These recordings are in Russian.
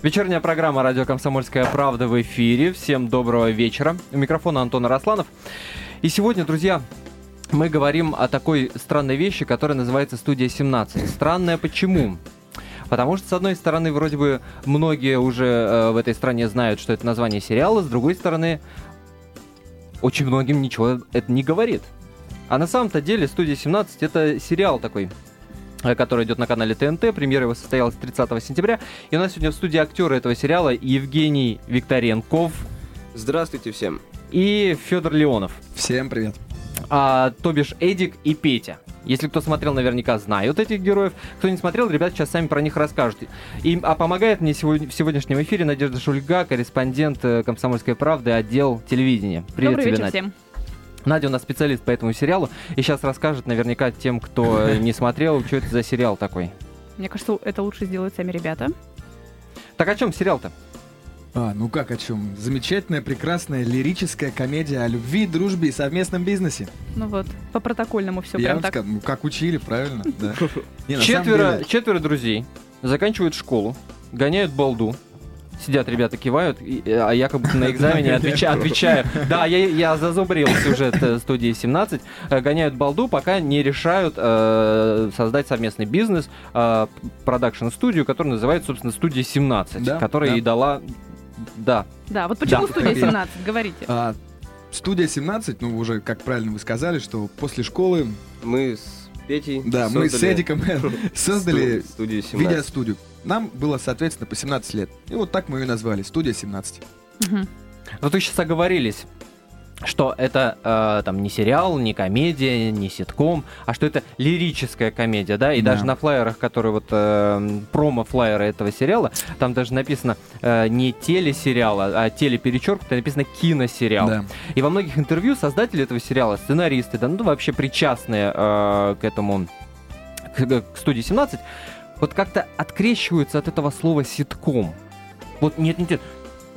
Вечерняя программа «Радио Комсомольская правда» в эфире. Всем доброго вечера. У микрофона Антон Росланов. И сегодня, друзья, мы говорим о такой странной вещи, которая называется «Студия 17». Странная почему? Потому что, с одной стороны, вроде бы многие уже э, в этой стране знают, что это название сериала, с другой стороны, очень многим ничего это не говорит. А на самом-то деле «Студия 17» — это сериал такой который идет на канале ТНТ. Премьера его состоялась 30 сентября. И у нас сегодня в студии актеры этого сериала Евгений Викторенков. Здравствуйте всем. И Федор Леонов. Всем привет. А, то бишь Эдик и Петя. Если кто смотрел, наверняка знают этих героев. Кто не смотрел, ребят сейчас сами про них расскажут. И, а помогает мне сегодня, в сегодняшнем эфире Надежда Шульга, корреспондент э, «Комсомольской правды», отдел телевидения. Привет Добрый тебе, вечер Надя. всем. Надя у нас специалист по этому сериалу, и сейчас расскажет наверняка тем, кто не смотрел, что это за сериал такой. Мне кажется, это лучше сделают сами ребята. Так о чем сериал-то? А, ну как о чем? Замечательная, прекрасная лирическая комедия о любви, дружбе и совместном бизнесе. Ну вот, по протокольному все Я прям так. Сказал, ну как учили, правильно? Да. четверо, четверо друзей заканчивают школу, гоняют балду, Сидят ребята, кивают, а я как будто на экзамене отвечаю. отвечаю. Да, я, я зазубрил сюжет э, студии 17. Э, гоняют балду, пока не решают э, создать совместный бизнес, э, продакшн-студию, которая называется, собственно, студия 17, да, которая да. и дала... Да. Да, вот почему да. студия 17, говорите. А, студия 17, ну, уже, как правильно вы сказали, что после школы... Мы с Петей Да, мы с Эдиком создали видеостудию. Нам было, соответственно, по 17 лет. И вот так мы ее назвали. Студия 17. Угу. Вот вы сейчас оговорились что это э, там не сериал, не комедия, не ситком, а что это лирическая комедия, да, и да. даже на флайерах, которые вот э, промо-флайеры этого сериала, там даже написано э, не телесериал, а телеперечеркнуто, написано киносериал. Да. И во многих интервью создатели этого сериала, сценаристы, да, ну вообще причастные э, к этому, к, к студии 17, вот как-то открещиваются от этого слова ситком. Вот нет, нет, нет.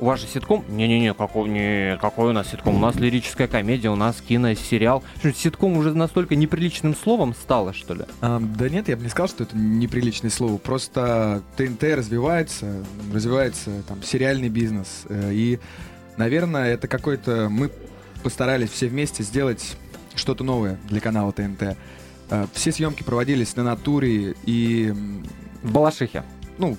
У вас же ситком? Не-не-не, какой, не, какой у нас ситком? У нас лирическая комедия, у нас киносериал. Что, ситком уже настолько неприличным словом стало, что ли? А, да нет, я бы не сказал, что это неприличное слово. Просто ТНТ развивается, развивается там сериальный бизнес. Э, и, наверное, это какой-то... Мы постарались все вместе сделать что-то новое для канала ТНТ. Э, все съемки проводились на натуре и... В Балашихе. Ну,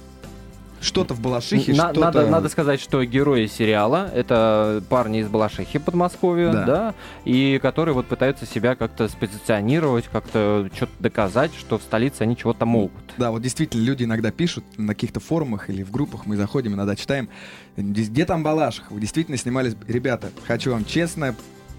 что-то в Балашихе, На, что-то... Надо, надо сказать, что герои сериала — это парни из Балашихи, Подмосковья, да. да, и которые вот пытаются себя как-то спозиционировать, как-то что-то доказать, что в столице они чего-то могут. Да, вот действительно люди иногда пишут на каких-то форумах или в группах, мы заходим, иногда читаем, где там Балаших? Вы действительно снимались... Ребята, хочу вам честно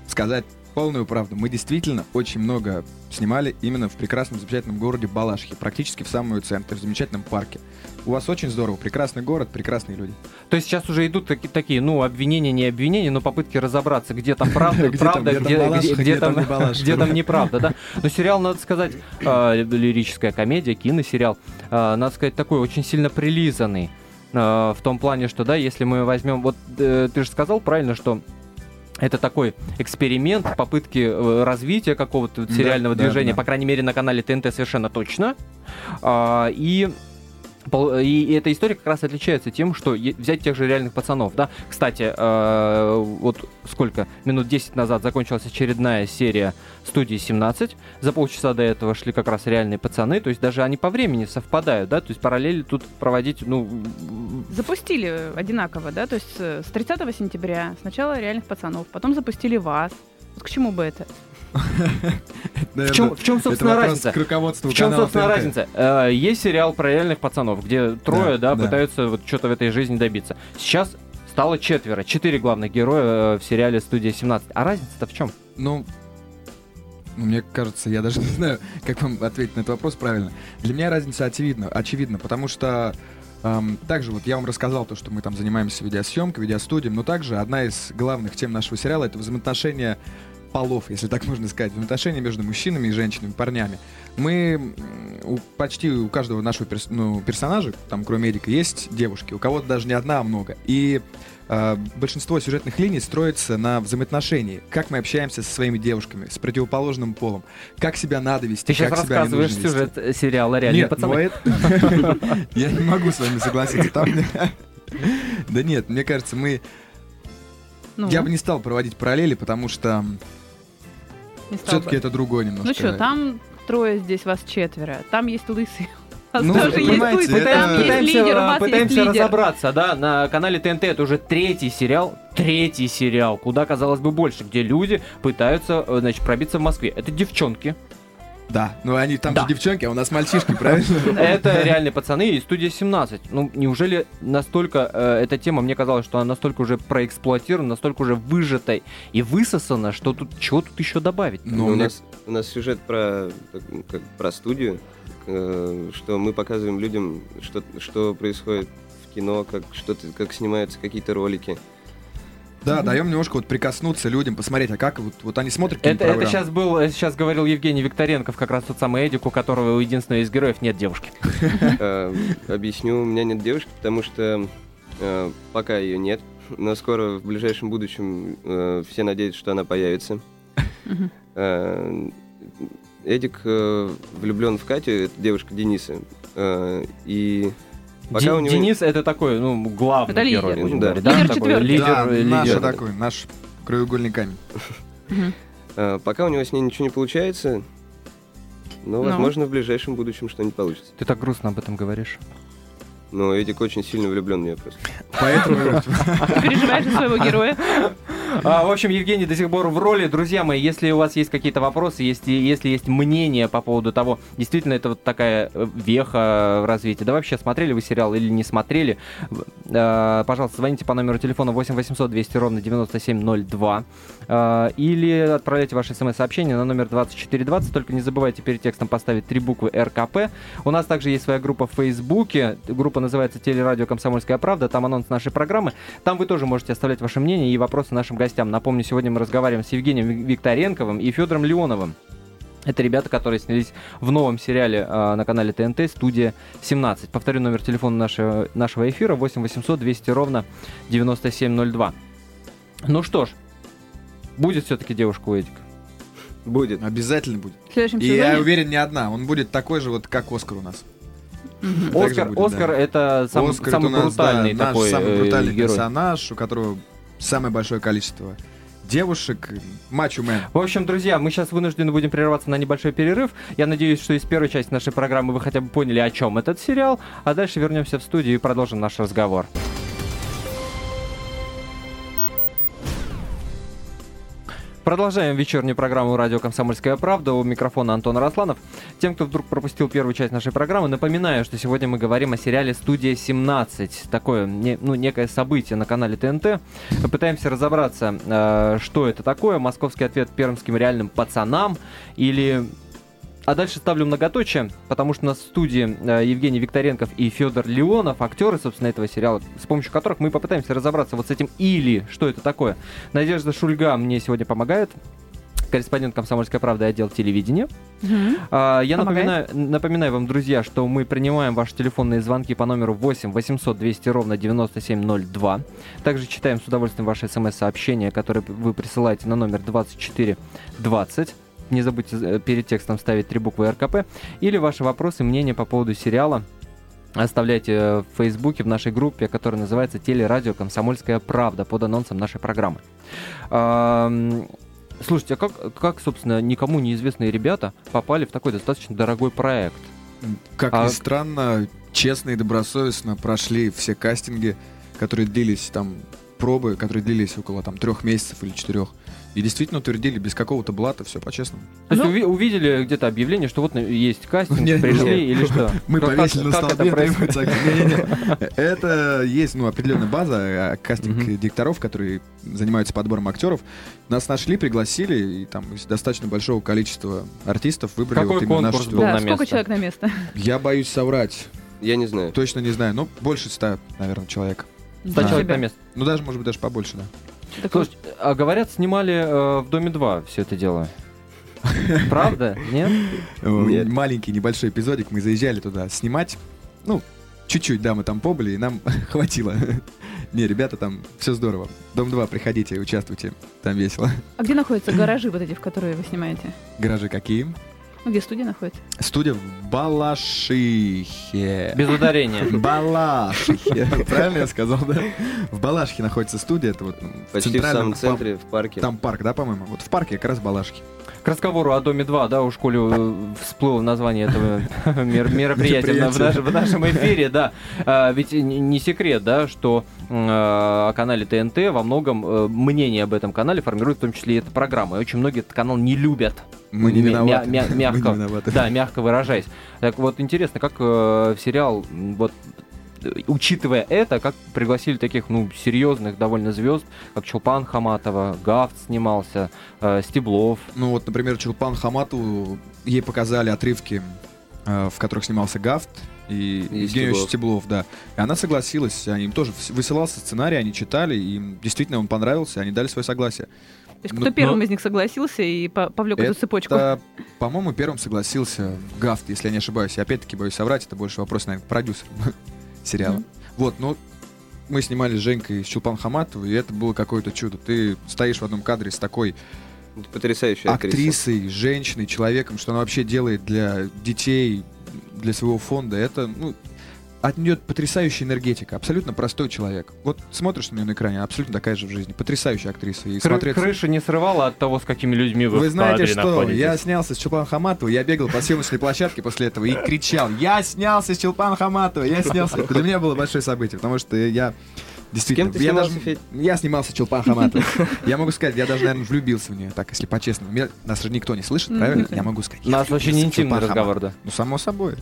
сказать полную правду. Мы действительно очень много снимали именно в прекрасном, замечательном городе Балашихе, практически в самом центре, в замечательном парке. У вас очень здорово, прекрасный город, прекрасные люди. То есть сейчас уже идут таки, такие, ну, обвинения, не обвинения, но попытки разобраться, где там правда, правда, где там неправда, да. Но сериал, надо сказать, а, лирическая комедия, киносериал, а, надо сказать, такой очень сильно прилизанный а, в том плане, что, да, если мы возьмем, вот э, ты же сказал правильно, что это такой эксперимент, попытки э, развития какого-то сериального да, движения, да, да. по крайней мере, на канале ТНТ совершенно точно. А, и и эта история как раз отличается тем, что взять тех же реальных пацанов, да. Кстати, э, вот сколько, минут 10 назад закончилась очередная серия студии 17. За полчаса до этого шли как раз реальные пацаны, то есть даже они по времени совпадают, да, то есть параллели тут проводить, ну... Запустили одинаково, да, то есть с 30 сентября сначала реальных пацанов, потом запустили вас. Вот к чему бы это? В чем, в чем собственно, разница? В чем, собственно, разница? Э, есть сериал про реальных пацанов, где трое, да, пытаются вот что-то в этой жизни добиться. Сейчас стало четверо, четыре главных героя э, в сериале «Студия 17». А разница-то в чем? Ну, ну, мне кажется, я даже не знаю, как вам ответить на этот вопрос правильно. Для меня разница очевидна, очевидна потому что эм, также вот я вам рассказал то, что мы там занимаемся видеосъемкой, видеостудией, но также одна из главных тем нашего сериала — это взаимоотношения полов, если так можно сказать, взаимоотношения между мужчинами и женщинами, парнями. Мы у, почти у каждого нашего перс, ну, персонажа, там кроме Эрика, есть девушки, у кого-то даже не одна, а много. И э, большинство сюжетных линий строится на взаимоотношении. Как мы общаемся со своими девушками, с противоположным полом, как себя надо вести, Ты как сейчас себя рассказываешь сюжет сериала «Реальные Нет, пацаны». Я не могу с вами согласиться. Там Да нет, мне кажется, мы... Ну, Я бы не стал проводить параллели, потому что не стал все-таки бы. это другое немножко. Ну что, там трое, здесь вас четверо. Там есть лысый. Ну, тоже есть понимаете, лысый. это- Там есть пытаемся, лидер, у вас есть пытаемся лидер. разобраться, да, на канале ТНТ это уже третий сериал, третий сериал, куда, казалось бы, больше, где люди пытаются, э, значит, пробиться в Москве. Это девчонки, Да, ну они там Да. же девчонки, а у нас мальчишки, правильно? это реальные пацаны и студия 17. Ну, неужели настолько э, эта тема, мне казалось, что она настолько уже проэксплуатирована, настолько уже выжата и высосана, что тут чего тут еще добавить? Ну, у, мне- нас, у нас сюжет про, как, про студию, э, что мы показываем людям, что, что происходит в кино, как, что как снимаются какие-то ролики. Да, даем немножко вот прикоснуться людям, посмотреть, а как вот, вот они смотрят Это, это сейчас был, сейчас говорил Евгений Викторенков, как раз тот самый Эдик, у которого у единственного из героев нет девушки. Э, Объясню, у меня нет девушки, потому что э, пока ее нет, но скоро в ближайшем будущем э, все надеются, что она появится. Эдик влюблен в Катю, это девушка Дениса. И Пока Де- у него- Денис это такой, ну, главный Это лидер. герой, будем Да. да? Лидер Такой лидер, да, э, наш лидер. такой, наш краеугольный камень. Э, пока у него с ней ничего не получается, но, Ну. возможно, в ближайшем будущем что-нибудь получится. Ты так грустно об этом говоришь. Но Эдик очень сильно влюблен в нее просто. Поэтому Ты переживаешь за своего героя? А, в общем, Евгений до сих пор в роли. Друзья мои, если у вас есть какие-то вопросы, если, если есть мнение по поводу того, действительно это вот такая э, веха в развитии, да вообще смотрели вы сериал или не смотрели, э, пожалуйста, звоните по номеру телефона 8 800 200 ровно 9702 э, или отправляйте ваше смс-сообщение на номер 2420, только не забывайте перед текстом поставить три буквы РКП. У нас также есть своя группа в Фейсбуке, группа называется «Телерадио Комсомольская правда», там анонс нашей программы, там вы тоже можете оставлять ваше мнение и вопросы нашим гостям. Напомню, сегодня мы разговариваем с Евгением Ви- Викторенковым и Федором Леоновым. Это ребята, которые снялись в новом сериале э, на канале ТНТ «Студия 17». Повторю номер телефона нашего, нашего эфира 8 800 200 ровно 9702. Ну что ж, будет все-таки девушка у Эдика. Будет. обязательно будет. В следующем И я сезоне? уверен, не одна. Он будет такой же, вот как Оскар у нас. Мгм. Так же Оскар, будет, Оскар да. это сам- Оскар самый это у нас, да, брутальный наш такой самый э, брутальный герой. персонаж, у которого самое большое количество девушек, мачо-мен. В общем, друзья, мы сейчас вынуждены будем прерваться на небольшой перерыв. Я надеюсь, что из первой части нашей программы вы хотя бы поняли, о чем этот сериал. А дальше вернемся в студию и продолжим наш разговор. Продолжаем вечернюю программу «Радио Комсомольская правда». У микрофона Антон Росланов. Тем, кто вдруг пропустил первую часть нашей программы, напоминаю, что сегодня мы говорим о сериале «Студия 17». Такое, ну, некое событие на канале ТНТ. Пытаемся разобраться, э, что это такое. Московский ответ пермским реальным пацанам или... А дальше ставлю многоточие, потому что у нас в студии э, Евгений Викторенков и Федор Леонов, актеры, собственно, этого сериала, с помощью которых мы попытаемся разобраться вот с этим или, что это такое. Надежда Шульга мне сегодня помогает, корреспондент «Комсомольской правды» отдел телевидения. Мгм. А, Я Помогает. напоминаю, напоминаю вам, друзья, что мы принимаем ваши телефонные звонки по номеру 8 800 200 ровно 9702. Также читаем с удовольствием ваши смс-сообщения, которые вы присылаете на номер 2420. Не забудьте э, перед текстом ставить три буквы РКП. Или ваши вопросы, мнения по поводу сериала оставляйте э, в Фейсбуке в нашей группе, которая называется «Телерадио Комсомольская правда» под анонсом нашей программы. Ам, Слушайте, а как, как, собственно, никому неизвестные ребята попали в такой достаточно дорогой проект? Как А- ни странно, честно и добросовестно прошли все кастинги, которые длились там пробы, которые длились около там трех месяцев или четырех. И действительно утвердили без какого-то блата, все по-честному. То есть Ну- уви- увидели где-то объявление, что вот есть кастинг, Не, не, пришли не. или что? Мы Как- повесили на как это столбе, происходит? требуется. Не-не-не. Это есть, ну, определенная база, а, кастинг Мгм. дикторов, которые занимаются подбором актеров. Нас нашли, пригласили, и там из достаточно большого количества артистов выбрали Какой вот именно конкурс нашу был студию. Да, на сколько место. человек на место? Я боюсь соврать. Я не знаю. Точно не знаю. Ну, больше ста, наверное, человек. Ста Да. человек на место. Ну, даже, может быть, даже побольше, да. Так Слушайте, а говорят, снимали э, в Доме 2 все это дело. Правда? Нет? Нет. Маленький небольшой эпизодик. Мы заезжали туда снимать. Ну, чуть-чуть, да, мы там побыли, и нам хватило. Не, ребята, там все здорово. Дом 2, приходите, участвуйте. Там весело. А где находятся гаражи вот эти, в которые вы снимаете? Гаражи какие? Ну, где студия находится? Студия в Балашихе. Без ударения. Балашихе. Правильно я сказал, да? В Балашихе находится студия. Это вот Почти в самом центре, в парке. Там парк, да, по-моему? Вот в парке как раз Балашихи. К разговору о Доме 2, да, у школе э, всплыло название этого мероприятия в нашем эфире, да. А, ведь не секрет, да, что о канале ТНТ во многом э, мнение об этом канале формирует в том числе и эта программа. И очень многие этот канал не любят. Мы не виноваты. Мягко, Мы не виноваты. Да, мягко выражаясь. Так вот, интересно, как э, в сериал вот учитывая это, как пригласили таких, ну, серьезных довольно звезд, как Чулпан Хаматова, Гафт снимался, э, Стеблов. Ну вот, например, Чулпан Хаматову, ей показали отрывки, э, в которых снимался Гафт, и, и Евгений Стеблов. Стеблов, да. И она согласилась, им тоже высылался сценарий, они читали, и им действительно он понравился, они дали свое согласие. То есть кто но, первым но... из них согласился и повлек эту цепочку? По-моему, первым согласился Гафт, если я не ошибаюсь. И опять-таки боюсь соврать, это больше вопрос, наверное, к продюсеру сериала. Mm-hmm. Вот, ну, мы снимали с Женькой с Чулпан Хаматовой, и это было какое-то чудо. Ты стоишь в одном кадре с такой потрясающей актрисой, актриса. женщиной, человеком, что она вообще делает для детей, для своего фонда. Это, ну, от нее потрясающая энергетика, абсолютно простой человек. Вот смотришь на нее на экране, абсолютно такая же в жизни, потрясающая актриса. И Кры- смотреть... Крыша не срывала от того, с какими людьми вы Вы знаете что, находитесь. я снялся с Чулпан Хаматовой, я бегал по съемочной площадке после этого и кричал, я снялся с Чулпан Хаматовой, я снялся. Это для меня было большое событие, потому что я Действительно. С кем ты я, снимался, даже, я снимался Чулпан Хаматов. Я могу сказать, я даже, наверное, влюбился в нее, так, если по-честному. Нас же никто не слышит, правильно? Я могу сказать. У нас очень интимный разговор, да. Ну, само собой.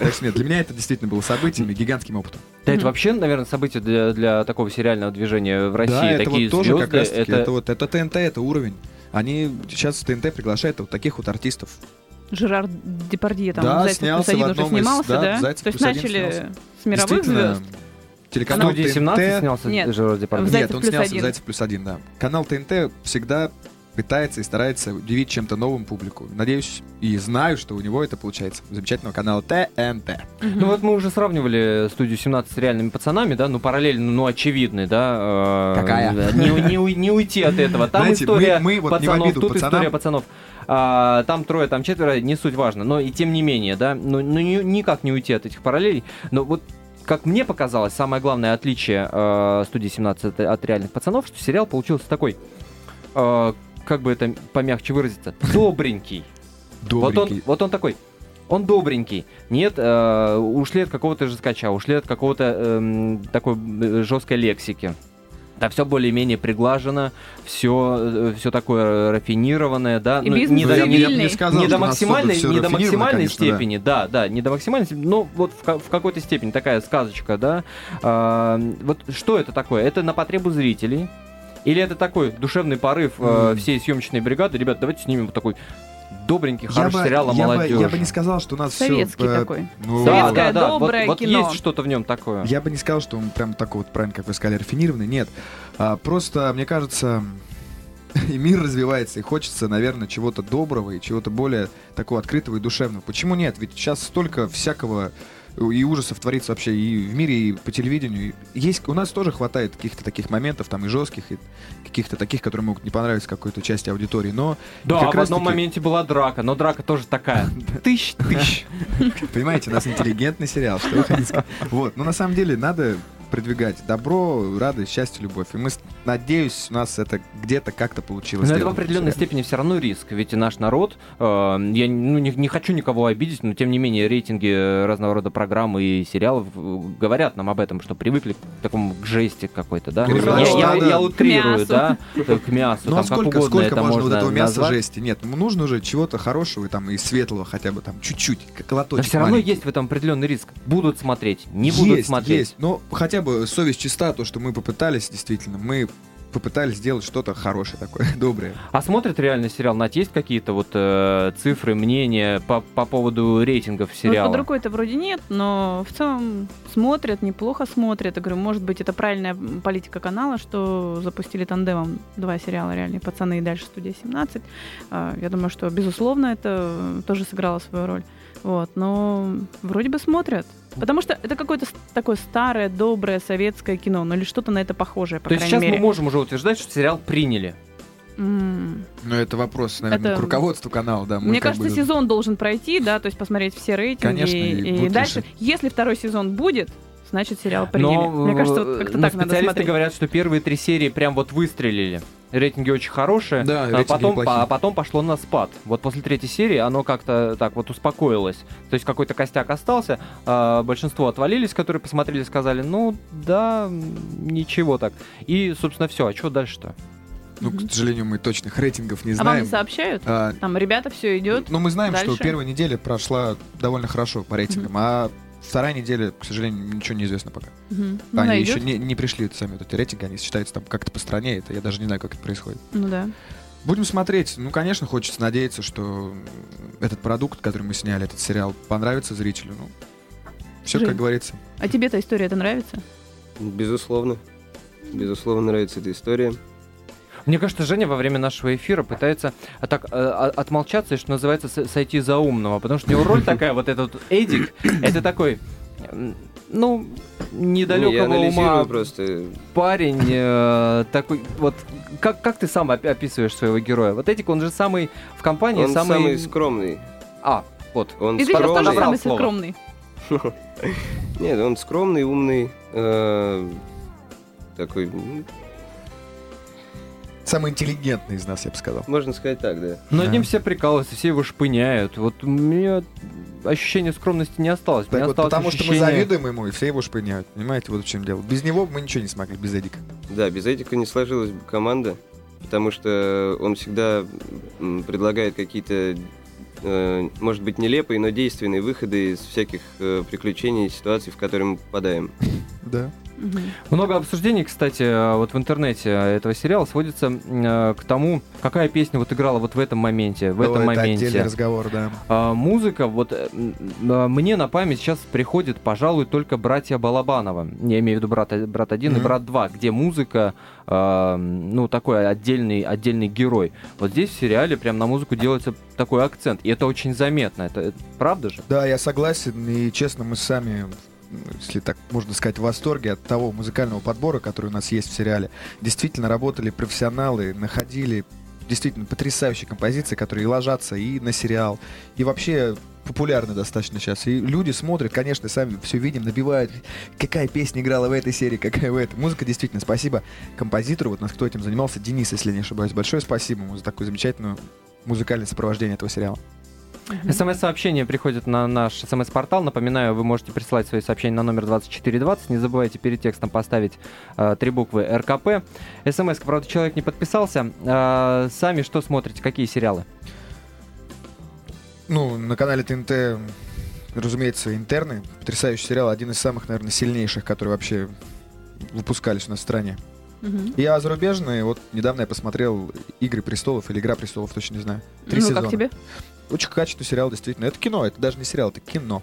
Так что нет, для меня это действительно было событием и гигантским опытом. Да, это вообще, наверное, событие для, для такого сериального движения в России. Да, это вот тоже как раз это... это вот это ТНТ, это уровень. Они сейчас ТНТ приглашают вот таких вот артистов. Жерар Депардье там да, Зайцев снялся в одном снимался, из, да? да? Зайцев То есть начали с мировых звезд. Телеканал ТНТ... 17 снялся Нет, Жерар Депардье? Нет, он снялся в «Зайцев плюс один», да. Канал ТНТ всегда пытается и старается удивить чем-то новым публику. Надеюсь и знаю, что у него это получается. Замечательного канала ТНТ. Ну вот мы уже сравнивали студию 17 с реальными пацанами, да, ну параллельно, ну очевидный, да. Э, Какая? Не, не, не уйти от этого. Там Знаете, история мы, мы вот пацанов, тут пацанам... история пацанов. А, там трое, там четверо, не суть важно. Но и тем не менее, да, ну, ну никак не уйти от этих параллелей. Но вот как мне показалось, самое главное отличие э, студии 17 от реальных пацанов, что сериал получился такой э, как бы это помягче выразиться, добренький. Добренький. Вот он, вот он такой, он добренький. Нет, э, ушли от какого-то жескача, ушли от какого-то эм, э, такой жесткой лексики. Да, все более-менее приглажено, все, э, все такое рафинированное, да. И ну, не, до, не, не, сказал, не до максимальной, не до максимальной конечно, степени, да. да, да, не до максимальной степени, но вот в, в какой-то степени такая сказочка, да. А, вот что это такое? Это на потребу зрителей, или это такой душевный порыв э, всей съемочной бригады? Ребят, давайте снимем вот такой добренький, хороший я сериал о молодежи. Я бы не сказал, что у нас Советский все... такой. Ну, Советское, да, да, доброе вот, кино. Вот есть что-то в нем такое. Я бы не сказал, что он прям такой вот, правильно, как вы сказали, рафинированный. Нет. А, просто, мне кажется, и мир развивается, и хочется, наверное, чего-то доброго и чего-то более такого открытого и душевного. Почему нет? Ведь сейчас столько всякого и ужасов творится вообще и в мире, и по телевидению. Есть, у нас тоже хватает каких-то таких моментов, там, и жестких, и каких-то таких, которые могут не понравиться какой-то части аудитории, но... Да, как а в одном таки... моменте была драка, но драка тоже такая. Тыщ, тыщ. Понимаете, у нас интеллигентный сериал, что вы хотите Вот, но на самом деле надо продвигать добро, радость, счастье, любовь. И мы, надеюсь, у нас это где-то как-то получилось. Но это в определенной степени все равно риск, ведь и наш народ, э, я ну, не, не хочу никого обидеть, но тем не менее рейтинги разного рода программ и сериалов говорят нам об этом, что привыкли к такому к жести какой-то, да? Я, я, я, я утрирую, да, к мясу, ну, там, сколько, как угодно сколько это можно, можно вот этого мяса назвать. жести? Нет, ну, нужно уже чего-то хорошего там и светлого хотя бы там чуть-чуть, как лоточек Но все равно маленький. есть в этом определенный риск. Будут смотреть, не будут есть, смотреть. Есть, но хотя бы совесть чиста то, что мы попытались, действительно, мы попытались сделать что-то хорошее такое, доброе. А смотрят реально сериал? Нать есть какие-то вот э, цифры, мнения по, по поводу рейтингов сериала? Ну, под рукой-то вроде нет, но в целом смотрят, неплохо смотрят. Я говорю, может быть, это правильная политика канала, что запустили тандемом два сериала «Реальные пацаны» и дальше «Студия 17». А, я думаю, что, безусловно, это тоже сыграло свою роль. Вот, но вроде бы смотрят. Потому что это какое-то такое старое, доброе советское кино, ну или что-то на это похожее, по То есть сейчас мере. мы можем уже утверждать, что сериал приняли. Mm. Ну, это вопрос, наверное, это... к руководству канала, да. Мне кажется, бы... сезон должен пройти, да, то есть посмотреть все рейтинги. Конечно, и, и дальше, решить. если второй сезон будет, значит сериал приняли. Но, Мне кажется, вот как-то так надо смотреть. говорят, что первые три серии прям вот выстрелили. Рейтинги очень хорошие, да, а, потом, а потом пошло на спад. Вот после третьей серии оно как-то так вот успокоилось. То есть какой-то костяк остался, а большинство отвалились, которые посмотрели, сказали, ну да, ничего так. И, собственно, все. А что дальше-то? Ну, к сожалению, мы точных рейтингов не знаем. А вам не сообщают? А, Там, ребята, все идет. Ну, мы знаем, дальше. что первая неделя прошла довольно хорошо по рейтингам, а вторая неделя, к сожалению, ничего не известно пока. Угу. Они ну, еще не, не пришли сами вот эти рейтинги, они считаются там как-то по стране, это я даже не знаю, как это происходит. Ну да. Будем смотреть. Ну, конечно, хочется надеяться, что этот продукт, который мы сняли, этот сериал, понравится зрителю. Ну, все, Жень, как говорится. А тебе эта история это нравится? Безусловно. Безусловно, нравится эта история. Мне кажется, Женя во время нашего эфира пытается а, так а, отмолчаться, что называется, сойти за умного, потому что у него роль такая, вот этот Эдик, это такой, ну, недалекого не, ума просто. парень э, такой, вот, как, как ты сам описываешь своего героя? Вот Эдик, он же самый в компании, он самый... самый скромный. А, вот. Он И скромный. ты самый скромный. Нет, он скромный, умный, э, такой Самый интеллигентный из нас, я бы сказал. Можно сказать так, да. Но над ним все прикалываются, все его шпыняют. Вот у меня ощущение скромности не осталось. Так вот, осталось потому ощущение... что мы завидуем ему, и все его шпыняют. Понимаете, вот в чем дело. Без него мы ничего не смогли, без Эдика. Да, без Эдика не сложилась бы команда, потому что он всегда предлагает какие-то э, может быть, нелепые, но действенные выходы из всяких э, приключений, ситуаций, в которые мы попадаем. Да. Угу. Много обсуждений, кстати, э, вот в интернете этого сериала сводится э, к тому, какая песня вот играла вот в этом моменте, в ну, этом это моменте. отдельный разговор, да. А, музыка, вот э, мне на память сейчас приходит, пожалуй, только братья Балабанова. Я имею в виду брат, брат один и брат два, где музыка, а, ну, такой отдельный, отдельный герой. Вот здесь в сериале прям на музыку делается такой акцент, и это очень заметно. Это, это правда же? Да, я согласен, и честно, мы сами если так можно сказать, в восторге от того музыкального подбора, который у нас есть в сериале. Действительно работали профессионалы, находили действительно потрясающие композиции, которые и ложатся и на сериал, и вообще популярны достаточно сейчас. И люди смотрят, конечно, сами все видим, набивают, какая песня играла в этой серии, какая в этой. Музыка действительно, спасибо композитору, вот нас кто этим занимался, Денис, если не ошибаюсь. Большое спасибо ему за такое замечательное музыкальное сопровождение этого сериала. СМС-сообщение приходит на наш СМС-портал. Напоминаю, вы можете присылать свои сообщения на номер 2420. Не забывайте перед текстом поставить э, три буквы РКП. СМС, правда, человек не подписался. Э, сами что смотрите? Какие сериалы? Ну, на канале ТНТ, разумеется, интерны. Потрясающий сериал. Один из самых, наверное, сильнейших, которые вообще выпускались у нас в стране. Угу. И а зарубежные, вот недавно я посмотрел «Игры престолов» или «Игра престолов», точно не знаю. Три ну, сезона. как тебе? Очень качественный сериал, действительно. Это кино, это даже не сериал, это кино.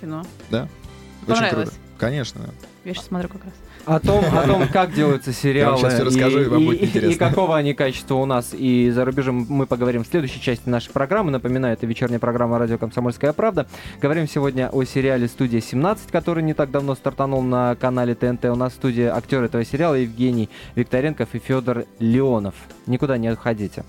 Кино. Да. Очень круто. Конечно. Я сейчас смотрю как раз. О том, о том, как делаются сериалы я сейчас расскажу, и, и, вам будет интересно. и какого они качества у нас и за рубежом, мы поговорим в следующей части нашей программы. Напоминаю, это вечерняя программа «Радио Комсомольская правда». Говорим сегодня о сериале «Студия 17», который не так давно стартанул на канале ТНТ. У нас в студии актер этого сериала Евгений Викторенков и Федор Леонов. Никуда не отходите.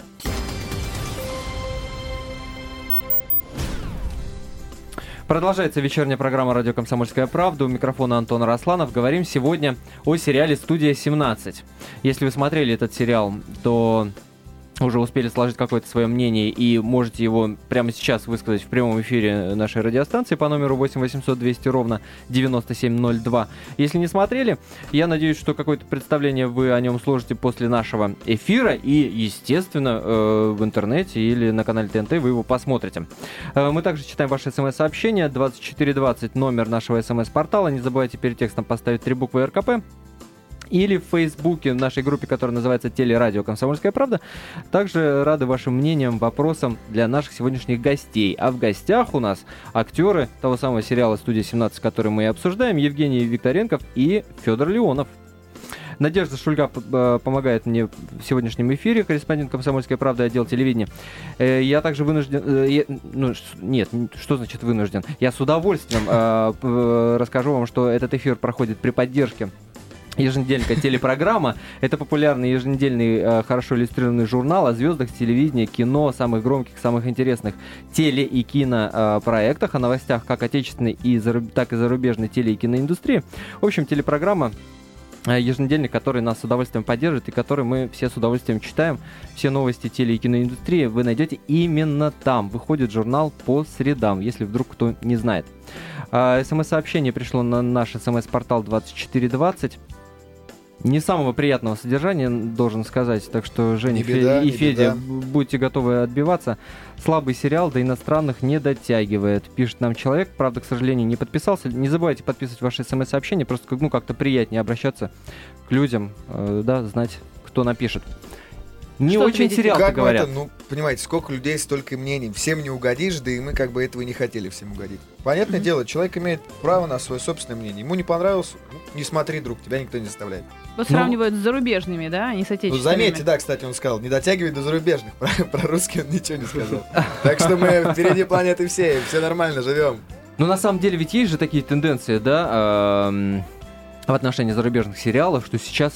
Продолжается вечерняя программа «Радио Комсомольская правда». У микрофона Антон Росланов. Говорим сегодня о сериале «Студия 17». Если вы смотрели этот сериал, то уже успели сложить какое-то свое мнение и можете его прямо сейчас высказать в прямом эфире нашей радиостанции по номеру 8 800 200 ровно 9702. Если не смотрели, я надеюсь, что какое-то представление вы о нем сложите после нашего эфира и, естественно, э, в интернете или на канале ТНТ вы его посмотрите. Э, мы также читаем ваши смс-сообщения 2420 номер нашего смс-портала. Не забывайте перед текстом поставить три буквы РКП или в Фейсбуке, в нашей группе, которая называется «Телерадио Комсомольская правда». Также рады вашим мнениям, вопросам для наших сегодняшних гостей. А в гостях у нас актеры того самого сериала «Студия 17», который мы и обсуждаем, Евгений Викторенков и Федор Леонов. Надежда Шульга э, помогает мне в сегодняшнем эфире, корреспондент «Комсомольской правды», отдел телевидения. Э, я также вынужден... Э, ну, нет, что значит вынужден? Я с удовольствием расскажу вам, что этот эфир проходит при поддержке еженедельника телепрограмма. Это популярный еженедельный э, хорошо иллюстрированный журнал о звездах телевидения, кино, самых громких, самых интересных теле- и кинопроектах, о новостях как отечественной, и заруб... так и зарубежной теле- и киноиндустрии. В общем, телепрограмма э, еженедельник, который нас с удовольствием поддержит и который мы все с удовольствием читаем. Все новости теле- и киноиндустрии вы найдете именно там. Выходит журнал по средам, если вдруг кто не знает. А, СМС-сообщение пришло на наш СМС-портал 2420 не самого приятного содержания, должен сказать. Так что, Женя Не беда, и не Федя, беда. будьте готовы отбиваться. Слабый сериал до иностранных не дотягивает, пишет нам человек. Правда, к сожалению, не подписался. Не забывайте подписывать ваши смс-сообщения, просто ну, как-то приятнее обращаться к людям, э, да, знать, кто напишет. Не Что очень сериал, как говорят. это, ну, понимаете, сколько людей, столько мнений. Всем не угодишь, да и мы как бы этого не хотели всем угодить. Понятное дело, человек имеет право на свое собственное мнение. Ему не понравился, ну, не смотри, друг, тебя никто не заставляет. Вот Ну- сравнивают с зарубежными, да, а не с Ну, отечественными. заметьте, да, кстати, он сказал, не дотягивай до зарубежных. Про, про русский он ничего не сказал. Так что мы впереди планеты все, все нормально живем. Ну, на самом деле, ведь есть же такие тенденции, да, в отношении зарубежных сериалов, что сейчас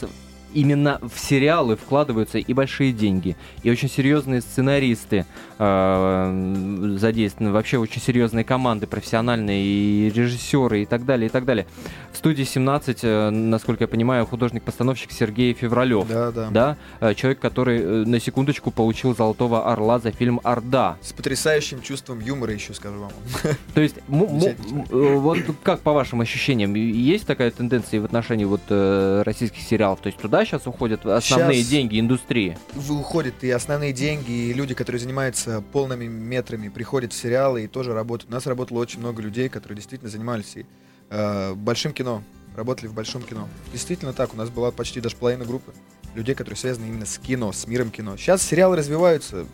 именно в сериалы вкладываются и большие деньги, и очень серьезные сценаристы э, задействованы, вообще очень серьезные команды, профессиональные и режиссеры и так далее, и так далее. В студии 17, э, насколько я понимаю, художник-постановщик Сергей Февралев. Да, да. Да, э, человек, который э, на секундочку получил Золотого Орла за фильм «Орда». С потрясающим чувством юмора еще скажу вам. То есть, э, вот как по вашим ощущениям, есть такая тенденция в отношении вот э, российских сериалов? То есть туда сейчас уходят основные Щас- деньги индустрии? Уходят и основные деньги, и люди, которые занимаются полными метрами, приходят в сериалы и тоже работают. У нас работало очень много людей, которые действительно занимались и, э, большим кино, работали в большом кино. Действительно так, у нас была почти даже половина группы людей, которые связаны именно с кино, с миром кино. Сейчас сериалы развиваются,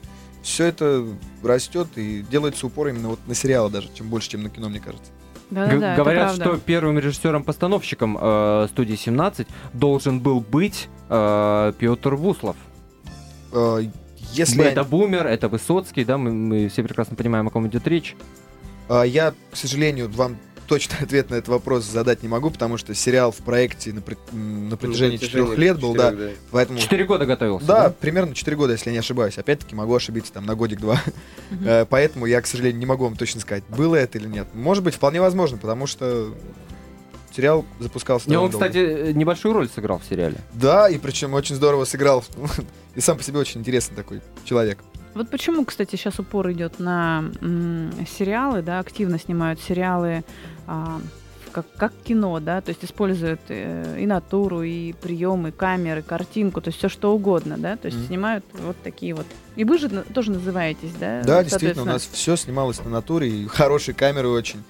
все это растет и делается упор именно вот на сериалы даже, чем больше, чем на кино, мне кажется. Да, Г- да, да, это Говорят, что первым режиссером-постановщиком э, студии 17 должен был быть э, Петр Буслов. Э, Если Это Бумер, это Высоцкий, да, мы, мы все прекрасно понимаем, о ком идет речь. А, Я, к сожалению, вам точно ответ на этот вопрос задать не могу, потому что сериал в проекте на, пр- м, на протяжении четырех лет был, да, четырех, поэтому... Четыре года готовился. Да, примерно 4 года, если я не ошибаюсь. Опять-таки могу ошибиться там на годик-два. Э, Поэтому я, к сожалению, не могу вам точно сказать, было это или нет. Может быть, вполне возможно, потому что сериал запускался И он, долго. кстати, небольшую роль сыграл в сериале. Да, и причем очень здорово сыграл. И сам по себе очень интересный такой человек. Вот почему, кстати, сейчас упор идет на сериалы, да, активно снимают сериалы а, как, как кино, да, то есть используют э, и натуру, и приемы, камеры, картинку, то есть все что угодно, да, то есть Мгм. снимают вот такие вот. И вы же тоже называетесь, да? Да, действительно, у нас все снималось на натуре, и хорошие камеры очень.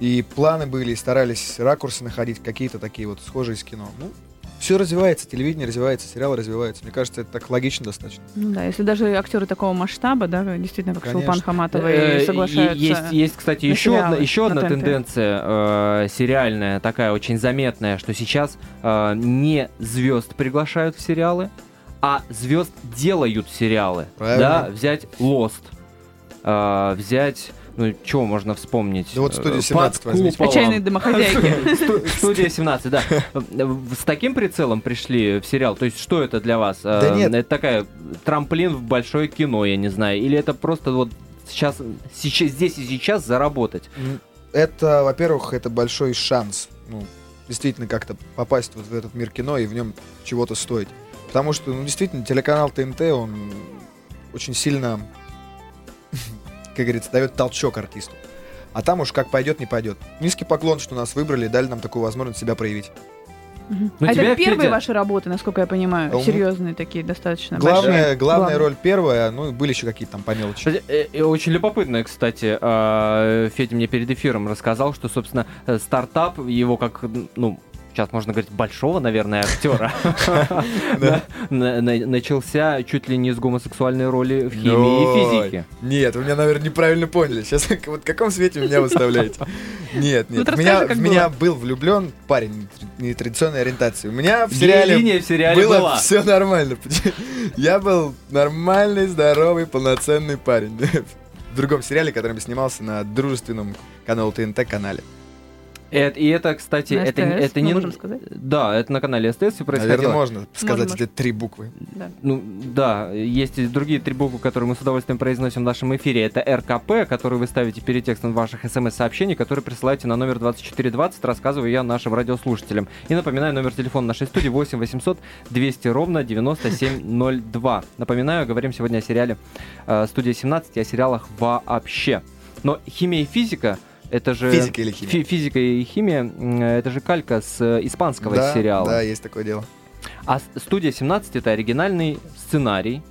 И планы были, и старались ракурсы находить, какие-то такие вот схожие с кино. Ну, все развивается, телевидение развивается, сериалы развиваются. Мне кажется, это так логично достаточно. Ну да, если даже актеры такого масштаба, да, действительно, как Конечно. Шелпан Хаматова, Э, и соглашаются. Есть, есть, кстати, еще сериалы одна, еще на одна тенденция э, сериальная, такая очень заметная, что сейчас э, не звезд приглашают в сериалы, а звезд делают сериалы. Правильно. Да, взять Lost, э, взять, ну, чего можно вспомнить? Да вот «Студию Э, 17» «Под возьмите. куполом». Отчаянные домохозяйки. Сту- Студия 17, да. С таким прицелом пришли в сериал. То есть, что это для вас? Да Э, нет. Это такая трамплин в большое кино, я не знаю. Или это просто вот сейчас, сейчас здесь и сейчас заработать? Это, во-первых, это большой шанс. Ну, действительно, как-то попасть вот в этот мир кино и в нем чего-то стоить. Потому что, ну, действительно, телеканал ТНТ, он очень сильно, как говорится, дает толчок артисту. А там уж как пойдет, не пойдет. Низкий поклон, что нас выбрали дали нам такую возможность себя проявить. Ну, А это первые Федя- ваши работы, насколько я понимаю, А м- серьезные такие, достаточно Главная, большие. главная Главное. роль первая, ну, были еще какие-то там по мелочи. Кстати, э, э, очень любопытно, кстати, э, Федя мне перед эфиром рассказал, что, собственно, э, стартап его как, ну, сейчас можно говорить, большого, наверное, актера, начался чуть ли не с гомосексуальной роли в химии и физике. Нет, вы меня, наверное, неправильно поняли. Сейчас вот в каком свете меня выставляете? Нет, Ну, нет. В меня, был влюблен парень нетрадиционной ориентации. У меня в сериале было все нормально. Я был нормальный, здоровый, полноценный парень. В другом сериале, которым я снимался на дружественном каналу ТНТ канале. Это, и это, кстати, На это, СТС, это мы не... можем сказать? Да, это на канале СТС все происходило. Наверное, можно сказать можно. эти три буквы. Да. Ну, да, есть и другие три буквы, которые мы с удовольствием произносим в нашем эфире. Это РКП, который вы ставите перед текстом ваших смс-сообщений, которые присылаете на номер 2420, рассказываю я нашим радиослушателям. И напоминаю, номер телефона нашей студии 8 800 200 ровно 9702. Напоминаю, говорим сегодня о сериале э, «Студия 17» и о сериалах вообще. Но химия и физика это же... Физика или химия? Фи- физика и химия, м, это же калька с э, испанского да, сериала. Да, есть такое дело. А студия 17 это оригинальный сценарий.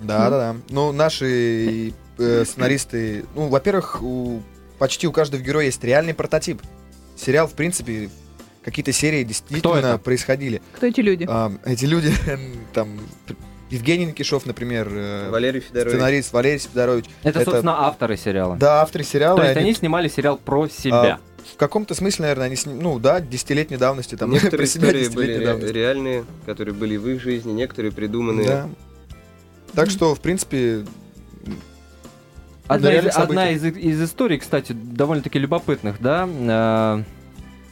Да, да, да. Ну, наши э, сценаристы, ну, во-первых, у, почти у каждого героя есть реальный прототип. Сериал, в принципе, какие-то серии действительно это? происходили. Кто эти люди? А, эти люди, там, Евгений Никишов, например, э, Валерий Федорович. сценарист Валерий Федорович. Это, Это- собственно, авторы сериала. Да, авторы сериала. То есть они- они снимали сериал про себя. в каком-то смысле, наверное, они сни- ну да, десятилетней давности, там, Некоторые про себя истории были давности. реальные, которые были в их жизни, некоторые придуманные. Да. Так что, в принципе, Одна, из, одна из, из историй, кстати, довольно-таки любопытных, да.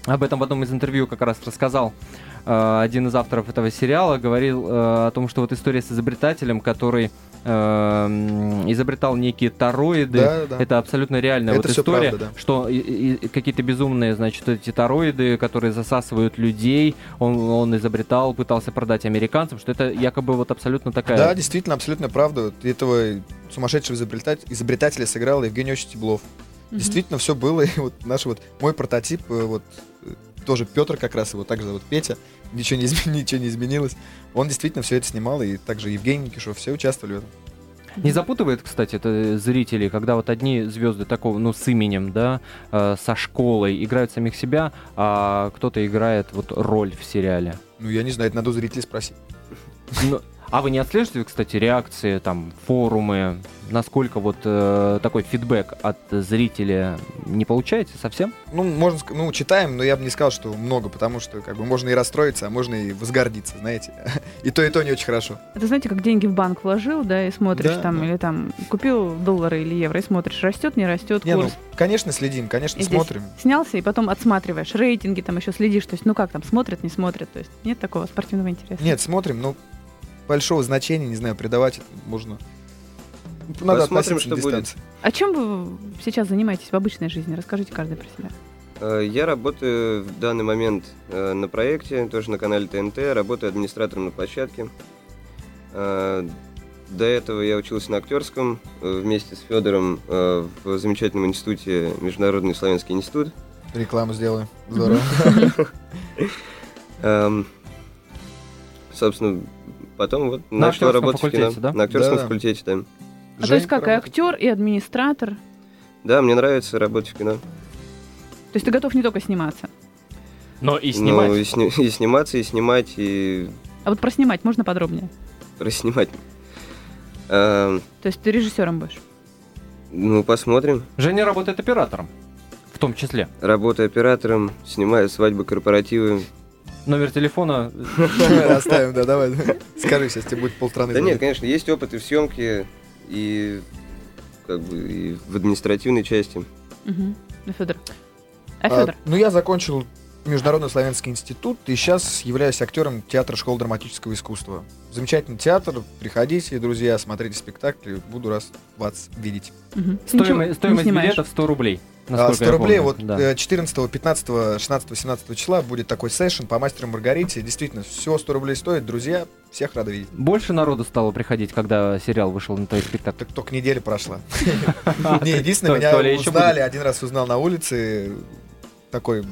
э, об этом в одном из интервью как раз рассказал э, один из авторов этого сериала, говорил э, о том, что вот история с изобретателем, который э, изобретал некие тороиды, да, да. Это абсолютно реальная Это вот история, правда, да. что и- и какие-то безумные, значит, эти тороиды, которые засасывают людей, он, он изобретал, пытался продать американцам, что это якобы вот абсолютно такая... Да, действительно, абсолютно правда. Вот этого сумасшедшего изобретать- изобретателя сыграл Евгений Очень Стеблов. Мгм. Действительно, все было. И вот наш вот мой прототип, э, вот э, тоже Петр как раз, его также зовут Петя. Ничего не, изме- ничего не изменилось. Он действительно все это снимал, и также Евгений Никишев, все участвовали в этом. Не запутывает, кстати, это зрителей, когда вот одни звезды такого, ну, с именем, да, э, со школой играют самих себя, а кто-то играет вот роль в сериале. Ну, я не знаю, это надо у зрителей спросить. Ну, а вы не отслеживаете, кстати, реакции, там, форумы, насколько вот э, такой фидбэк от зрителя не получаете совсем? Ну, можно ну, читаем, но я бы не сказал, что много, потому что как бы можно и расстроиться, а можно и возгордиться, знаете. И то, и то не очень хорошо. Это знаете, как деньги в банк вложил, да, и смотришь Да, там, да. или там купил доллары или евро, и смотришь, растет, не растет Не, ну, курс. конечно, следим, конечно, И здесь смотрим. Снялся, и потом отсматриваешь рейтинги, там еще следишь, то есть, ну как там, смотрят, не смотрят, то есть нет такого спортивного интереса. Нет, смотрим, но большого значения, не знаю, придавать можно. Надо Посмотрим, что будет. дистанции. А чем вы сейчас занимаетесь в обычной жизни? Расскажите каждый про себя. Э, Я работаю в данный момент э, на проекте, тоже на канале ТНТ, работаю администратором на площадке. Э, До этого я учился на актерском вместе с Федором в замечательном институте Международный славянский институт. Рекламу сделаем. Здорово. Эм, Собственно, потом вот На начал актерском работать в кино. да? На актерском Да-да. факультете, да. А то есть как, и актер, и администратор. Да, мне нравится работать в кино. То есть ты готов не только сниматься. Но и Ну, и, сни- и сниматься, и снимать, и А вот про снимать можно подробнее? расснимать. Эм, То есть ты режиссером будешь? Ну, посмотрим. Женя работает оператором, в том числе. Работаю оператором, снимаю свадьбы, корпоративы. Номер телефона Оставим, да, давай. Скажи, сейчас тебе будет полстраны. Да нет, конечно, есть опыт и в съемке, и как бы и в административной части. Угу. Ну, Федор. А А, Федор? Ну, я закончил Международный славянский институт и сейчас являюсь актером театра школы драматического искусства. Замечательный театр. Приходите, друзья, смотрите спектакли. Буду раз вас видеть. Ничего стоимость, стоимость билетов 100 рублей. А, насколько 100 я рублей. помню. Вот Да. э, 14, 15, 16, 17 числа будет такой сессион по мастеру Маргарите. Действительно, всего 100 рублей стоит. Друзья, всех рады видеть. Больше народу стало приходить, когда сериал вышел на твоих спектаклях. Так только неделя прошла. Не, единственное, меня узнали, один раз узнал на улице, такой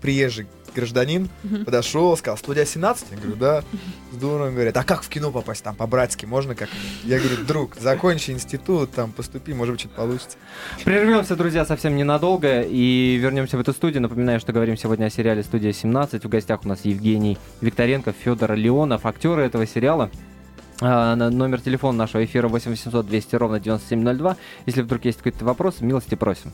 приезжий гражданин, подошел, сказал, студия 17? Я говорю, да. Здорово, говорят, а как в кино попасть? Там по-братски можно как Я говорю, друг, закончи институт, там поступи, может быть, что-то получится. Прервемся, друзья, совсем ненадолго и вернемся в эту студию. Напоминаю, что говорим сегодня о сериале «Студия 17». В гостях у нас Евгений Викторенко, Федор Леонов, актеры этого сериала. А, Номер телефона нашего эфира 8 800 200 ровно 9702. Если вдруг есть какой-то вопрос, милости просим.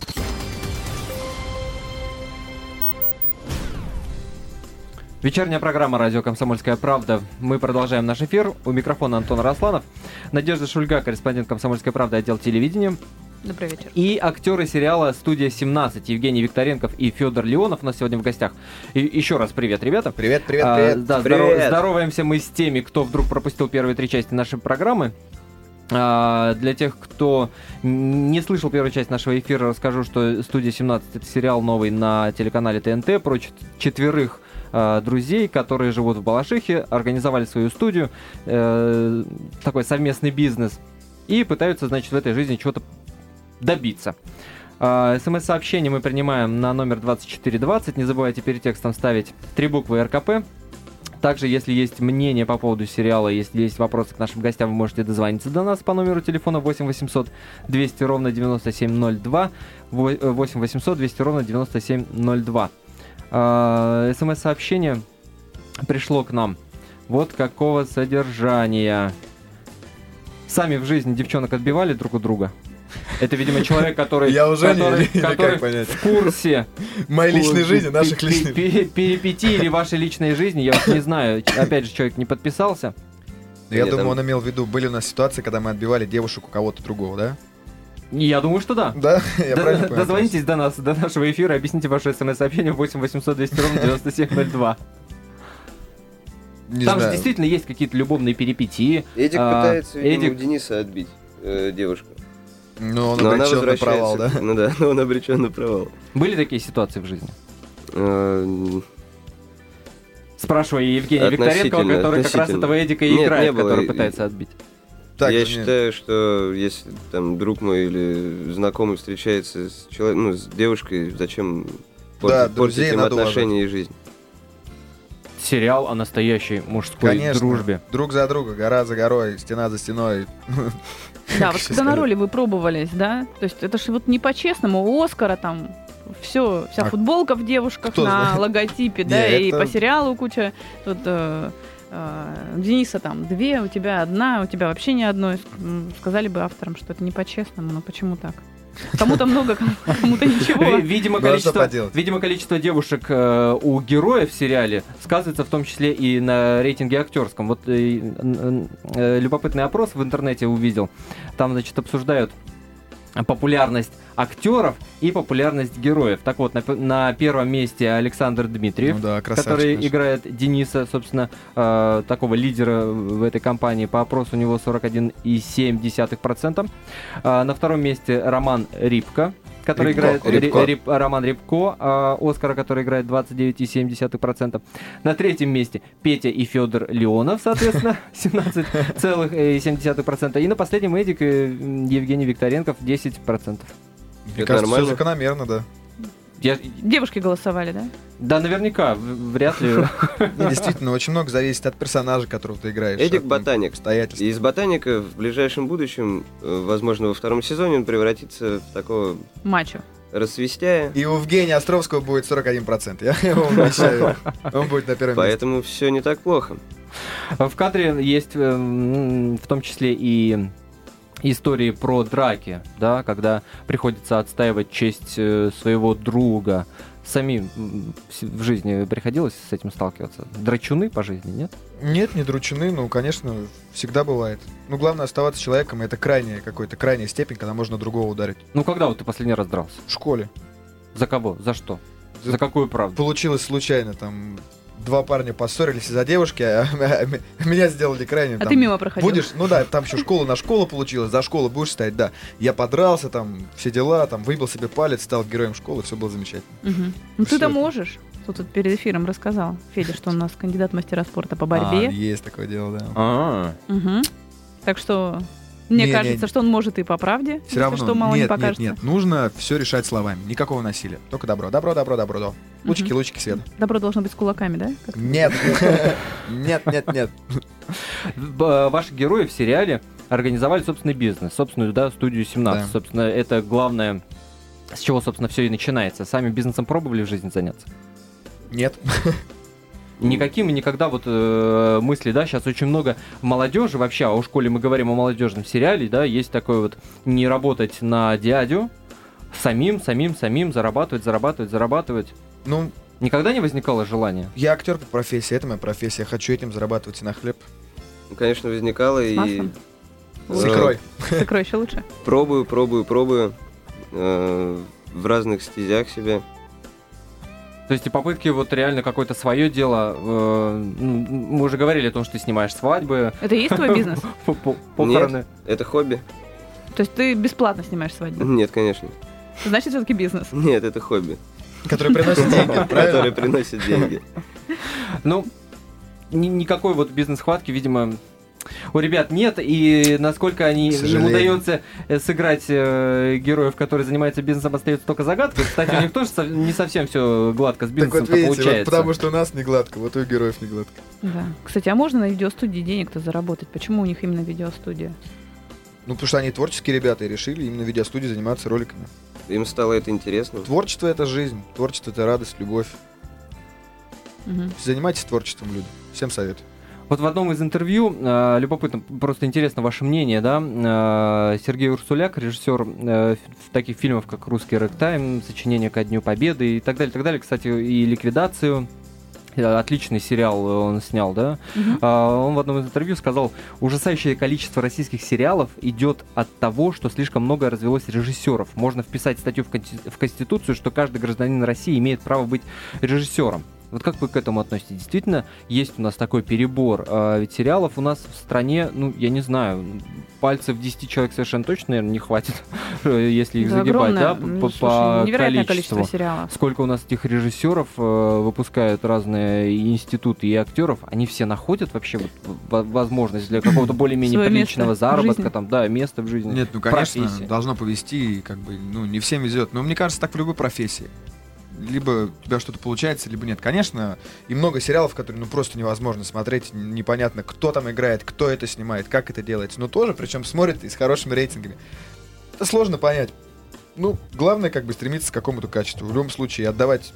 Вечерняя программа «Радио Комсомольская правда». Мы продолжаем наш эфир. У микрофона Антон Росланов. Надежда Шульга, корреспондент «Комсомольской правды», отдел телевидения. Добрый вечер. И актеры сериала «Студия 17» Евгений Викторенков и Федор Леонов у нас сегодня в гостях. И еще раз привет, ребята. Привет, привет, привет. А, да, привет. Здоров, здороваемся мы с теми, кто вдруг пропустил первые три части нашей программы. А, для тех, кто не слышал первую часть нашего эфира, расскажу, что «Студия 17» — это сериал новый на телеканале ТНТ про четверых а, друзей, которые живут в Балашихе, организовали свою студию, э, такой совместный бизнес, и пытаются, значит, в этой жизни чего-то добиться. А, СМС-сообщение мы принимаем на номер 2420. Не забывайте перед текстом ставить три буквы РКП. Также, если есть мнение по поводу сериала, если есть вопросы к нашим гостям, вы можете дозвониться до нас по номеру телефона 8 800 200 ровно 9702. 8 800 200 ровно 9702. А, СМС-сообщение пришло к нам. Вот какого содержания. Сами в жизни девчонок отбивали друг у друга? Это, видимо, человек, который, Я уже который, не, который в курсе моей личной жизни, наших личных перипетий или вашей личной жизни. Я вот не знаю. Опять же, человек не подписался. Я думаю, он имел в виду, были у нас ситуации, когда мы отбивали девушек у кого-то другого, да? Я думаю, что да. Да, я Д- правильно. Дозвонитесь до нас, до нашего эфира, объясните ваше смс-сообщение 8 800 200 ровно 9702. Не Там же знаю. действительно есть какие-то любовные перипетии. Эдик А, пытается, видимо, Эдик- у Диниса отбить э, девушку. Но он Но она обречен на возвращается. провал, да? Ну да, но он обречен на провал. Были такие ситуации в жизни? Э, Спрашивая Евгения Викторенкова, Относительно, который как раз относительно. этого Эдика и Нет, играет, не было. который пытается отбить. Так, я нет. считаю, что если там друг мой или знакомый встречается с человеком, ну, с девушкой, зачем портить, Да, портить им надо отношения и жизнь? Сериал о настоящей мужской Конечно. дружбе. Друг за друга, гора за горой, стена за стеной. Да, вот когда на роли вы пробовались, да? То есть это же вот не по-честному. У Оскара там все, вся А футболка в девушках на знает? логотипе, да, и по сериалу куча. Тут э, э, Дениса там две, у тебя одна, у тебя вообще ни одной. Сказали бы авторам, что это не по-честному, но почему так? Кому-то много, кому- кому-то ничего. Ви- Видимо, а количество, видимо, количество девушек э, у героев в сериале сказывается в том числе и на рейтинге актерском. Вот э, э, любопытный опрос в интернете увидел. Там, значит, обсуждают популярность актеров и популярность героев. Так вот, на, на первом месте Александр Дмитриев. Ну да, который наш. играет Дениса, собственно, э, такого лидера в этой компании. По опросу у него 41,7%. А, на втором месте Роман Рипко, который Рябко, играет Рябко. Рип- Роман Рябко, а, Оскара, который играет 29,7%. На третьем месте Петя и Федор Леонов, соответственно, 17,7%. И на последнем Эдик м, Евгений Викторенков 10%. Мне Это кажется, все нормально? закономерно, да. Я, Девушки голосовали, да? да, наверняка, вряд ли. Действительно, очень много зависит от персонажа, которого ты играешь. Эдик от ботаник. И из ботаника в ближайшем будущем, э, возможно, во втором сезоне он превратится в такого Мачо. рассвистяя. И у Евгения Островского будет 41%. Я вам обещаю. Он будет на первом месте. Поэтому все не так плохо. В кадре есть э, м, в том числе и истории про драки, да, когда приходится отстаивать честь э, своего друга. Самим м, в жизни приходилось с этим сталкиваться? Драчуны по жизни, нет? Нет, не дручины, ну, конечно, всегда бывает. Ну, главное оставаться человеком, и это крайняя какой-то крайняя степень, когда можно другого ударить. Ну, когда вот ты последний раз дрался? В школе. За кого? За что? За- За какую правду? Получилось случайно, там, два парня поссорились из-за девушки, а меня сделали крайним. А там, ты мимо проходил. Будешь, ну да, там еще школа на школу получилась, за школу будешь стоять, да. Я подрался, там, все дела, там, выбил себе палец, стал героем школы, все было замечательно. Мгм. Ну ты-то можешь. Кто тут перед эфиром рассказал, Федя, что он у нас кандидат мастера спорта по А, борьбе. есть такое дело, да. А, Мгм. Так что мне Не, кажется, не. что он может и по правде, Все равно, что мало не нет, нет, покажется. нет, нужно все решать словами, никакого насилия, только добро, добро, добро, добро, добро. Лучики, Мгм. лучики, свет. Добро должно быть с кулаками, да? Как- Нет, нет, нет, нет. Б- Ваши герои в сериале организовали собственный бизнес, собственную да, студию 17. Да. Собственно, это главное, с чего, собственно, все и начинается. Сами бизнесом пробовали в жизни заняться? Нет. Никаким и никогда вот э, мысли, да, сейчас очень много молодежи вообще, а у школе мы говорим о молодежном сериале, да, есть такое вот не работать на дядю, самим, самим, самим, зарабатывать, зарабатывать, зарабатывать. Ну, Никогда не возникало желания? я актер по профессии, это моя профессия, я хочу этим зарабатывать и на хлеб. Ну, конечно, возникало С и... маслом? С икрой. С икрой еще лучше. Пробую, пробую, пробую. Э, в разных стезях себя. То есть и попытки вот реально какое-то свое дело. Э, ну, мы уже говорили о том, что ты снимаешь свадьбы. Это и есть твой бизнес? Похороны. Это хобби. То есть ты бесплатно снимаешь свадьбы? Нет, конечно. Значит, все-таки бизнес. Нет, это хобби. Который приносит деньги, Который приносит деньги. Ну, никакой вот бизнес-хватки, видимо, у ребят нет, и насколько они им удается э, сыграть э, героев, которые занимаются бизнесом, остается только загадкой. Кстати, у них тоже не совсем все гладко с бизнесом так вот видите, получается. Вот потому что у нас не гладко, вот у героев не гладко. Да. Кстати, а можно на видеостудии денег-то заработать? Почему у них именно видеостудия? Ну, потому что они творческие ребята и решили именно видеостудии заниматься роликами. Им стало это интересно. Творчество это жизнь, творчество это радость, любовь. Угу. Занимайтесь творчеством, люди. Всем советую. Вот в одном из интервью, э, любопытно, просто интересно ваше мнение, да, э, Сергей Урсуляк, режиссер э, таких фильмов, как «Русский рэк-тайм», «Сочинение ко Дню Победы» и так далее, так далее, кстати, и «Ликвидацию», Отличный сериал он снял, да? Uh, он в одном из интервью сказал, ужасающее количество российских сериалов идет от того, что слишком много развелось режиссеров. Можно вписать статью в Конституцию, что каждый гражданин России имеет право быть режиссером. Вот как вы к этому относитесь? Действительно, есть у нас такой перебор. А ведь сериалов у нас в стране, ну, я не знаю, пальцев 10 человек совершенно точно, наверное, не хватит, если их загибать, огромное, да, по, слушай, по невероятное количеству. количество сериалов. Сколько у нас этих режиссеров э, выпускают разные институты и актеров, они все находят вообще вот возможность для какого-то более-менее приличного заработка, там, да, место в жизни. Нет, ну, конечно, должно повести, как бы, ну, не всем везет. Но мне кажется, так в любой профессии либо у тебя что-то получается, либо нет. Конечно, и много сериалов, которые ну просто невозможно смотреть, непонятно, кто там играет, кто это снимает, как это делается, но тоже, причем смотрит и с хорошими рейтингами. Это сложно понять. Ну, главное, как бы стремиться к какому-то качеству. В любом случае, отдавать,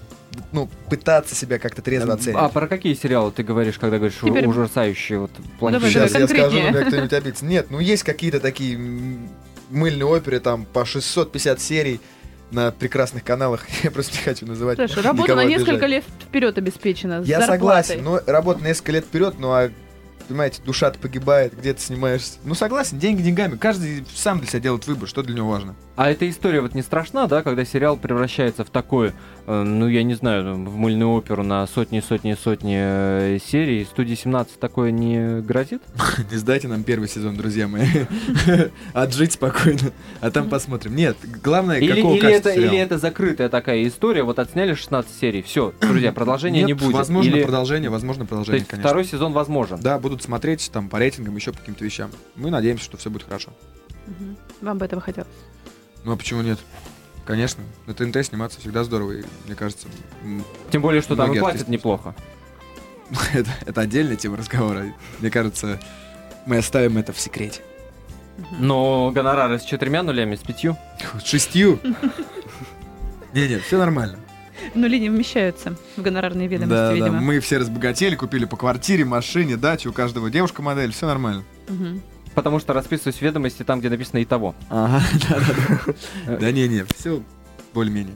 ну, пытаться себя как-то трезво оценить. А про какие сериалы ты говоришь, когда говоришь Теперь... ужасающие вот? Давай, Сейчас я скажу, меня кто-нибудь обидится. Нет, ну есть какие-то такие мыльные оперы, там, по 650 серий, на прекрасных каналах. Я просто не хочу называть. Слушай, работа на несколько лет вперед обеспечена. Я согласен, но работа на несколько лет вперед, ну а понимаете, душа-то погибает, где ты снимаешься. Ну, согласен, деньги деньгами. Каждый сам для себя делает выбор, что для него важно. А эта история вот не страшна, да, когда сериал превращается в такое, ну, я не знаю, в мыльную оперу на сотни, сотни, сотни э, серий. Студии 17 такое не грозит? Не сдайте нам первый сезон, друзья мои. Отжить спокойно, а там посмотрим. Нет, главное, или, какого или это, или это закрытая такая история, вот отсняли 16 серий, все, друзья, продолжения не будет. возможно или... продолжение, возможно продолжение, То есть конечно. второй сезон возможен? Да, будут смотреть там по рейтингам, еще по каким-то вещам. Мы надеемся, что все будет хорошо. Угу. Вам бы этого хотелось? Ну а почему нет? Конечно, на ТНТ сниматься всегда здорово, и мне кажется... Тем более, что там и платят неплохо. это, это отдельная тема разговора. Мне кажется, мы оставим это в секрете. Но гонорары с четырьмя нулями, с пятью? С шестью? Не-не, все нормально. Нули не вмещаются в гонорарные ведомости, да, видимо. Да, мы все разбогатели, купили по квартире, машине, даче, у каждого девушка модель, все нормально. Угу. Потому что расписываюсь в ведомости там, где написано и того. Ага, да-да-да. Да не-не, все более-менее.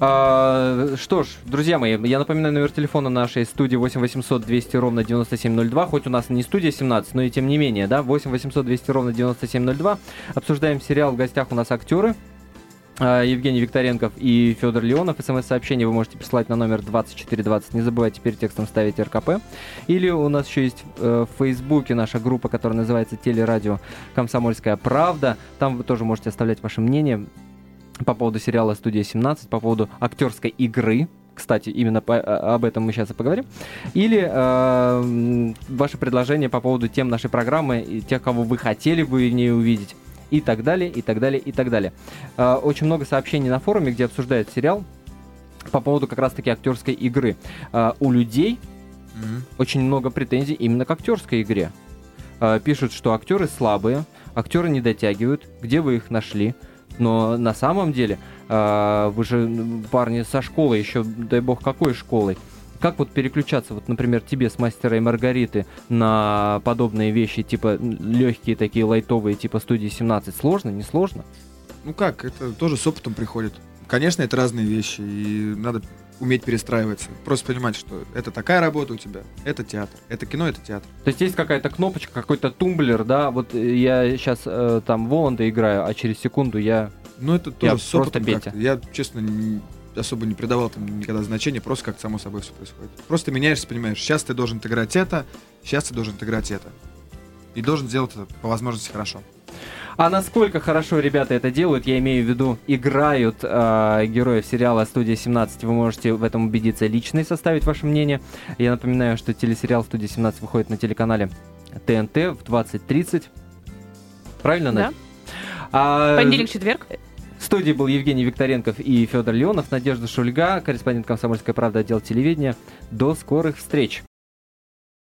А, что ж, друзья мои, я напоминаю номер телефона нашей студии 8 800 200 ровно 9702, хоть у нас не студия 17, но и тем не менее, да, 8 800 200 ровно 9702. Обсуждаем сериал, в гостях у нас актеры, Евгений Викторенков и Федор Леонов. СМС-сообщение вы можете присылать на номер 2420. Не забывайте теперь текстом ставить РКП. Или у нас еще есть э, в Фейсбуке наша группа, которая называется Телерадио Комсомольская правда. Там вы тоже можете оставлять ваше мнение по поводу сериала «Студия 17», по поводу актерской игры, кстати, именно по, а, об этом мы сейчас и поговорим. Или э, ваши предложения по поводу тем нашей программы и тех, кого вы хотели бы в ней увидеть и так далее, и так далее, и так далее. Э, очень много сообщений на форуме, где обсуждают сериал по поводу как раз-таки актерской игры. Э, у людей mm-hmm. очень много претензий именно к актерской игре. Э, пишут, что актеры слабые, актеры не дотягивают, где вы их нашли. Но на самом деле, вы же парни со школы, еще дай бог какой школой, как вот переключаться, вот, например, тебе с мастера и Маргариты на подобные вещи, типа легкие такие лайтовые, типа студии 17, сложно, не сложно? Ну как, это тоже с опытом приходит. Конечно, это разные вещи, и надо уметь перестраиваться. Просто понимать, что это такая работа у тебя, это театр, это кино, это театр. То есть есть какая-то кнопочка, какой-то тумблер, да, вот я сейчас э, там Воланда играю, а через секунду я... Ну это тоже я с опытом Петя. Я, честно, не, особо не придавал там никогда значения, просто как само собой все происходит. Просто меняешься, понимаешь, сейчас ты должен играть это, сейчас ты должен играть это. И должен сделать это по возможности хорошо. А насколько хорошо ребята это делают, я имею в виду, играют э, героев сериала «Студия 17», вы можете в этом убедиться лично и составить ваше мнение. Я напоминаю, что телесериал «Студия 17» выходит на телеканале ТНТ в 20.30. Правильно? Да. А, Понедельник-четверг. В студии был Евгений Викторенков и Федор Леонов, Надежда Шульга, корреспондент «Комсомольской правды», отдел телевидения. До скорых встреч!